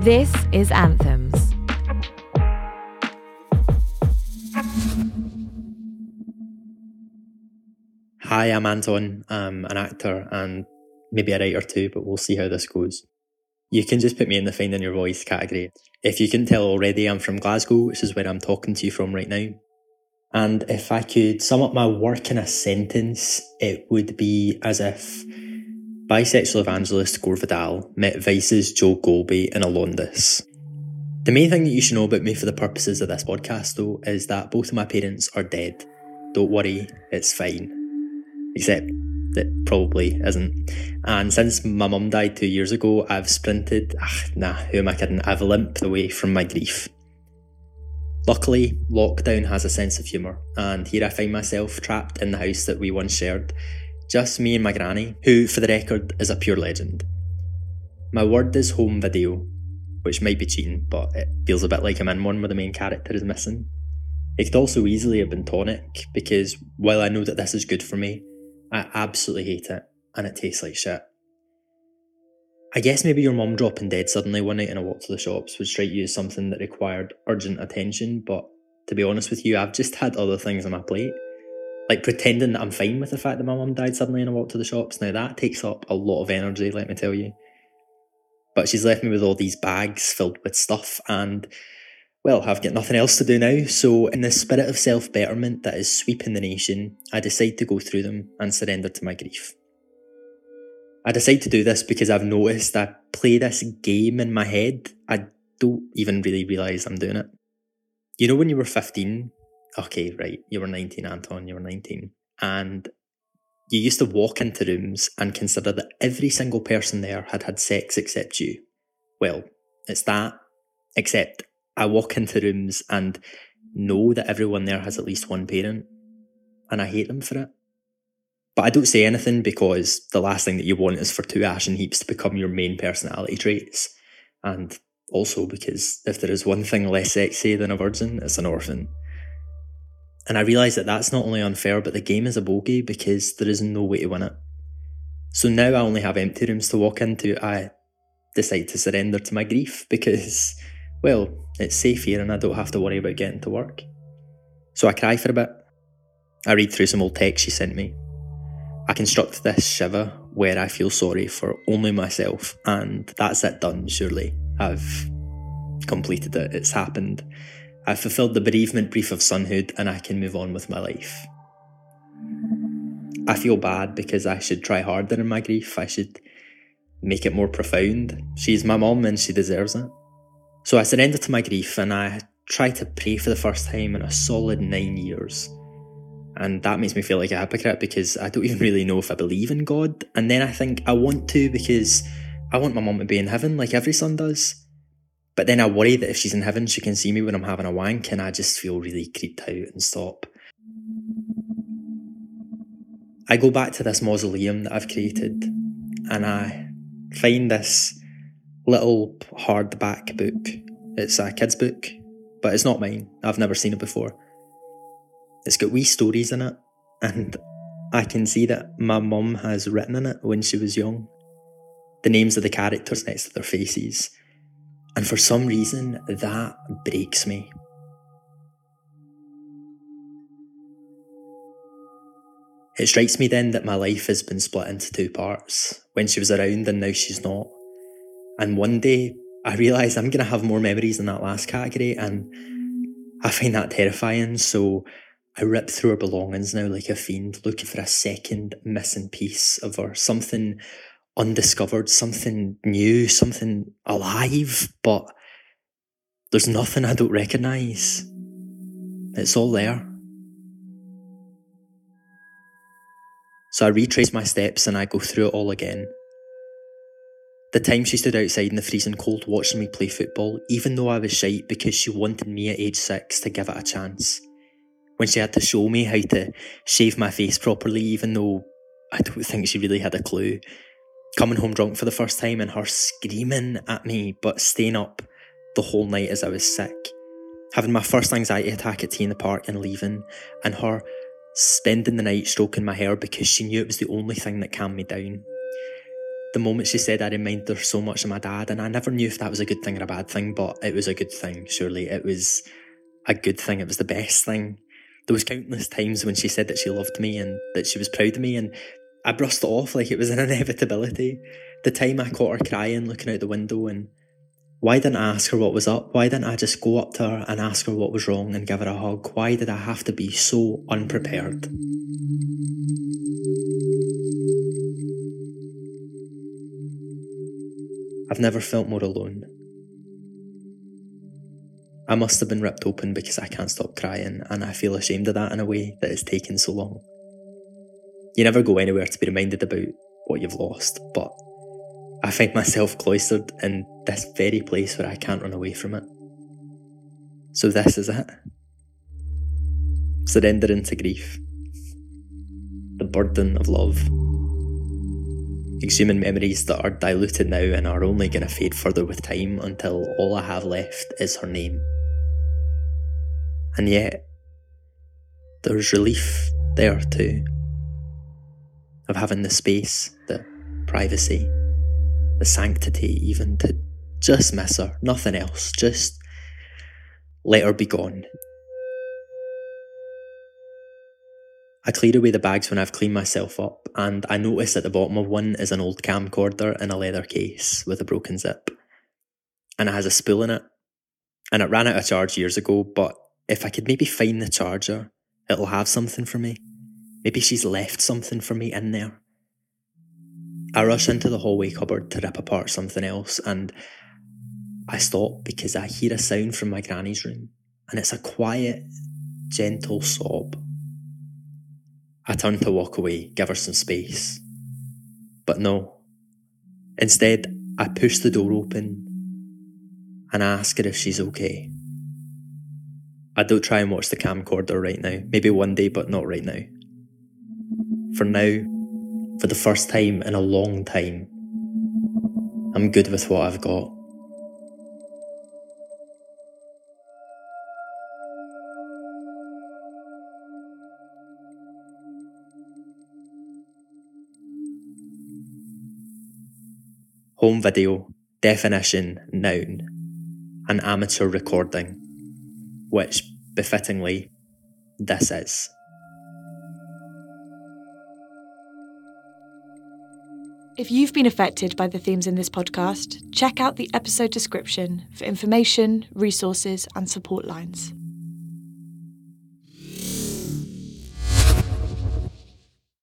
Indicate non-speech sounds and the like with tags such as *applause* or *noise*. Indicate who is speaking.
Speaker 1: This is Anthems.
Speaker 2: Hi, I'm Anton. I'm an actor and maybe a writer too, but we'll see how this goes. You can just put me in the Finding Your Voice category. If you can tell already, I'm from Glasgow, which is where I'm talking to you from right now. And if I could sum up my work in a sentence, it would be as if bisexual evangelist Gore Vidal met Vice's Joe Golby in a Londis. The main thing that you should know about me for the purposes of this podcast, though, is that both of my parents are dead. Don't worry, it's fine. Except that probably isn't. And since my mum died two years ago, I've sprinted, ach, nah, who am I kidding? I've limped away from my grief. Luckily, lockdown has a sense of humour, and here I find myself trapped in the house that we once shared just me and my granny, who, for the record, is a pure legend. My word is home video, which might be cheating, but it feels a bit like I'm in one where the main character is missing. It could also easily have been tonic, because while I know that this is good for me, I absolutely hate it, and it tastes like shit. I guess maybe your mum dropping dead suddenly one night in a walk to the shops would strike you as something that required urgent attention, but to be honest with you, I've just had other things on my plate like pretending that I'm fine with the fact that my mum died suddenly and I walked to the shops. Now that takes up a lot of energy, let me tell you. But she's left me with all these bags filled with stuff and well, I've got nothing else to do now. So in the spirit of self-betterment that is sweeping the nation, I decide to go through them and surrender to my grief. I decide to do this because I've noticed I play this game in my head. I don't even really realise I'm doing it. You know when you were 15 okay, right, you were 19, Anton, you were 19. And you used to walk into rooms and consider that every single person there had had sex except you. Well, it's that, except I walk into rooms and know that everyone there has at least one parent, and I hate them for it. But I don't say anything because the last thing that you want is for two ashen heaps to become your main personality traits. And also because if there is one thing less sexy than a virgin, it's an orphan. And I realise that that's not only unfair, but the game is a bogey because there is no way to win it. So now I only have empty rooms to walk into. I decide to surrender to my grief because, well, it's safe here and I don't have to worry about getting to work. So I cry for a bit. I read through some old text she sent me. I construct this shiva where I feel sorry for only myself, and that's it done, surely. I've completed it, it's happened. I've fulfilled the bereavement brief of sonhood and I can move on with my life. I feel bad because I should try harder in my grief. I should make it more profound. She's my mom and she deserves it. So I surrender to my grief and I try to pray for the first time in a solid nine years. And that makes me feel like a hypocrite because I don't even really know if I believe in God. And then I think I want to because I want my mom to be in heaven like every son does. But then I worry that if she's in heaven, she can see me when I'm having a wank, and I just feel really creeped out and stop. I go back to this mausoleum that I've created, and I find this little hardback book. It's a kid's book, but it's not mine. I've never seen it before. It's got wee stories in it, and I can see that my mum has written in it when she was young. The names of the characters next to their faces and for some reason, that breaks me. It strikes me then that my life has been split into two parts when she was around and now she's not. And one day I realise I'm going to have more memories in that last category and I find that terrifying. So I rip through her belongings now like a fiend, looking for a second missing piece of her, something undiscovered, something new, something alive, but there's nothing I don't recognise. It's all there. So I retrace my steps and I go through it all again. The time she stood outside in the freezing cold watching me play football, even though I was shite because she wanted me at age six to give it a chance. When she had to show me how to shave my face properly, even though I don't think she really had a clue coming home drunk for the first time and her screaming at me but staying up the whole night as I was sick. Having my first anxiety attack at T in the Park and leaving, and her spending the night stroking my hair because she knew it was the only thing that calmed me down. the moment she said I reminded her so much of my dad, and I never knew if that was a good thing or a bad thing, but it was a good thing, surely. It was a good thing, it was the best thing. There was countless times when she said that she loved me and that she was proud of me, and I brushed it off like it was an *laughs* inevitability. The time I caught her crying, looking out the window, and why didn't I ask her what was up? Why didn't I just go up to her and ask her what was wrong and give her a hug? Why did I have to be so unprepared? I've never felt more alone. I must have been ripped open because I can't stop crying, and I feel ashamed of that in a way that it's taken so long. You never go anywhere to be reminded about what you've lost, but I find myself cloistered in this very place where I can't run away from it. So, this is it surrendering to grief, the burden of love exhuming memories that are diluted now and are only going to fade further with time until all I have left is her name. And yet, there's relief there too. Of having the space, the privacy, the sanctity, even to just miss her, nothing else, just let her be gone I clear away the bags when I've cleaned myself up, and I notice at the bottom of one is an old camcorder in a leather case with a broken zip. And it has a spool in it. And it ran out of charge years ago, but if I could maybe find the charger, it'll have something for me. Maybe she's left something for me in there. I rush into the hallway cupboard to rip apart something else, and I stop because I hear a sound from my granny's room, and it's a quiet, gentle sob I turn to walk away, give her some space. But no. Instead, I push the door open and I ask her if she's okay. I don't try and watch the camcorder right now. Maybe one day, but not right now. For now, for the first time in a long time, I'm good with what I've got. home video, definition, noun, an amateur recording, which, befittingly, this is.
Speaker 3: If you've been affected by the themes in this podcast, check out the episode description for information, resources, and support lines.